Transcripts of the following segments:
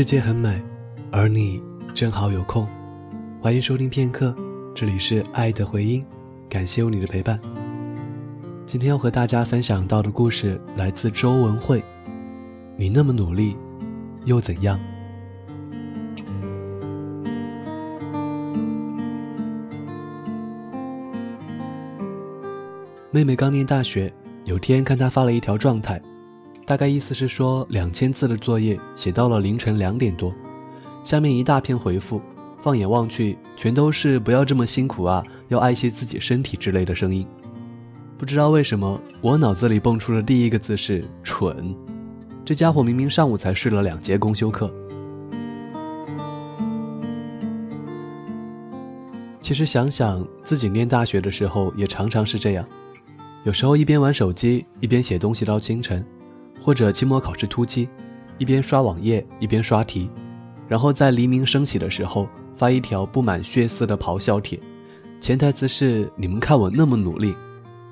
世界很美，而你正好有空。欢迎收听片刻，这里是爱的回音，感谢有你的陪伴。今天要和大家分享到的故事来自周文慧。你那么努力，又怎样？妹妹刚念大学，有天看她发了一条状态。大概意思是说，两千字的作业写到了凌晨两点多，下面一大片回复，放眼望去，全都是“不要这么辛苦啊，要爱惜自己身体”之类的声音。不知道为什么，我脑子里蹦出的第一个字是“蠢”。这家伙明明上午才睡了两节公休课。其实想想自己念大学的时候，也常常是这样，有时候一边玩手机，一边写东西到清晨。或者期末考试突击，一边刷网页一边刷题，然后在黎明升起的时候发一条布满血丝的咆哮帖，潜台词是你们看我那么努力，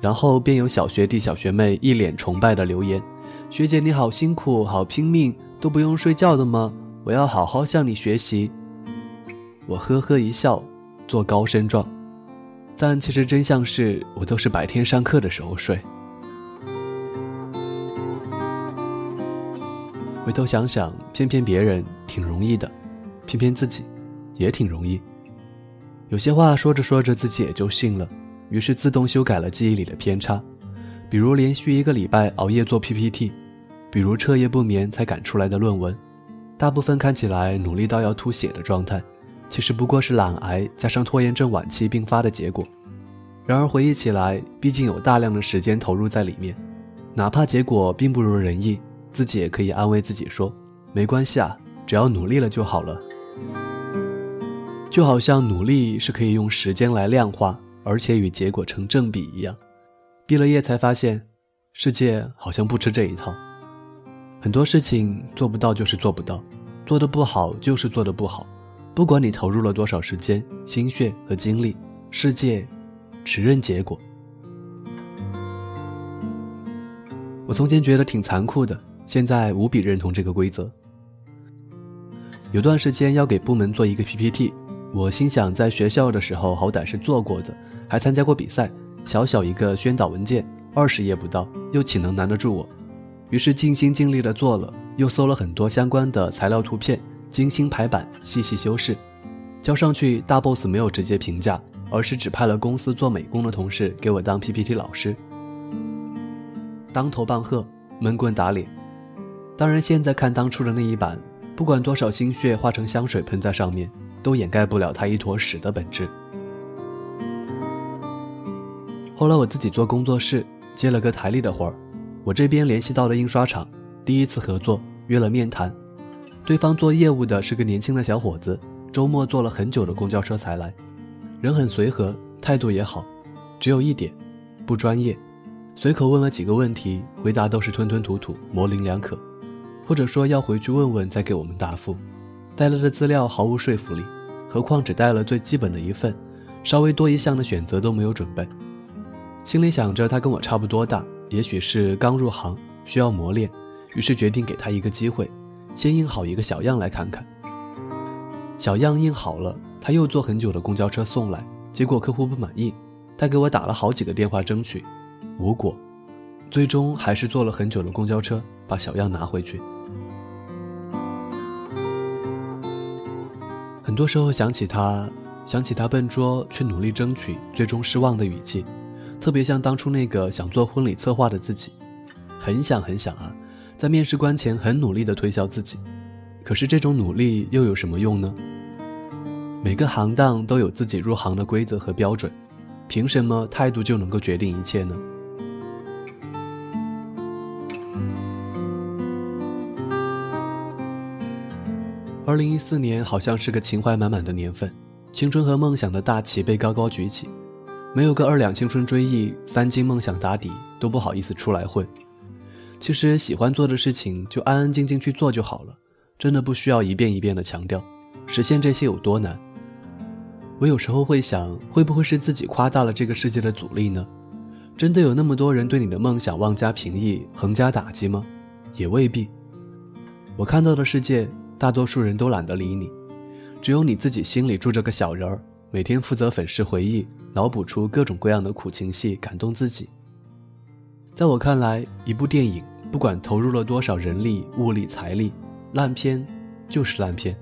然后便有小学弟小学妹一脸崇拜的留言：“学姐你好辛苦，好拼命，都不用睡觉的吗？我要好好向你学习。”我呵呵一笑，做高声状，但其实真相是我都是白天上课的时候睡。回头想想，骗骗别人挺容易的，骗骗自己也挺容易。有些话说着说着自己也就信了，于是自动修改了记忆里的偏差。比如连续一个礼拜熬夜做 PPT，比如彻夜不眠才赶出来的论文，大部分看起来努力到要吐血的状态，其实不过是懒癌加上拖延症晚期并发的结果。然而回忆起来，毕竟有大量的时间投入在里面，哪怕结果并不如人意。自己也可以安慰自己说：“没关系啊，只要努力了就好了。”就好像努力是可以用时间来量化，而且与结果成正比一样。毕了业才发现，世界好像不吃这一套。很多事情做不到就是做不到，做的不好就是做的不好。不管你投入了多少时间、心血和精力，世界只认结果。我从前觉得挺残酷的。现在无比认同这个规则。有段时间要给部门做一个 PPT，我心想在学校的时候好歹是做过的，还参加过比赛，小小一个宣导文件，二十页不到，又岂能难得住我？于是尽心尽力的做了，又搜了很多相关的材料图片，精心排版，细细修饰，交上去，大 boss 没有直接评价，而是指派了公司做美工的同事给我当 PPT 老师，当头棒喝，闷棍打脸。当然，现在看当初的那一版，不管多少心血化成香水喷在上面，都掩盖不了它一坨屎的本质。后来我自己做工作室，接了个台历的活儿，我这边联系到了印刷厂，第一次合作，约了面谈。对方做业务的是个年轻的小伙子，周末坐了很久的公交车才来，人很随和，态度也好，只有一点，不专业。随口问了几个问题，回答都是吞吞吐吐，模棱两可。或者说要回去问问再给我们答复，带来的资料毫无说服力，何况只带了最基本的一份，稍微多一项的选择都没有准备。心里想着他跟我差不多大，也许是刚入行需要磨练，于是决定给他一个机会，先印好一个小样来看看。小样印好了，他又坐很久的公交车送来，结果客户不满意，他给我打了好几个电话争取，无果，最终还是坐了很久的公交车把小样拿回去。很多时候想起他，想起他笨拙却努力争取，最终失望的语气，特别像当初那个想做婚礼策划的自己，很想很想啊，在面试官前很努力的推销自己，可是这种努力又有什么用呢？每个行当都有自己入行的规则和标准，凭什么态度就能够决定一切呢？二零一四年好像是个情怀满满的年份，青春和梦想的大旗被高高举起，没有个二两青春追忆，三斤梦想打底，都不好意思出来混。其实喜欢做的事情就安安静静去做就好了，真的不需要一遍一遍的强调，实现这些有多难。我有时候会想，会不会是自己夸大了这个世界的阻力呢？真的有那么多人对你的梦想妄加评议、横加打击吗？也未必。我看到的世界。大多数人都懒得理你，只有你自己心里住着个小人儿，每天负责粉饰回忆，脑补出各种各样的苦情戏，感动自己。在我看来，一部电影不管投入了多少人力、物力、财力，烂片就是烂片；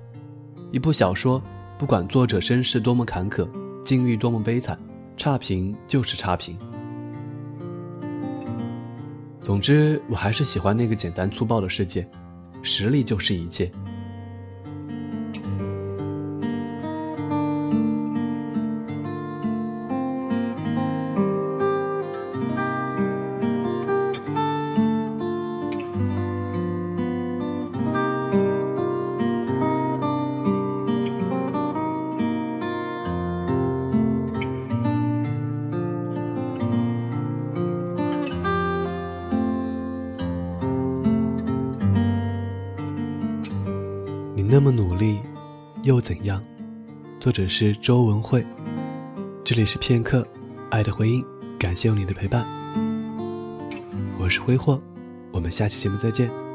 一部小说不管作者身世多么坎坷，境遇多么悲惨，差评就是差评。总之，我还是喜欢那个简单粗暴的世界，实力就是一切。那么努力，又怎样？作者是周文慧。这里是片刻，爱的回应。感谢有你的陪伴。我是挥霍，我们下期节目再见。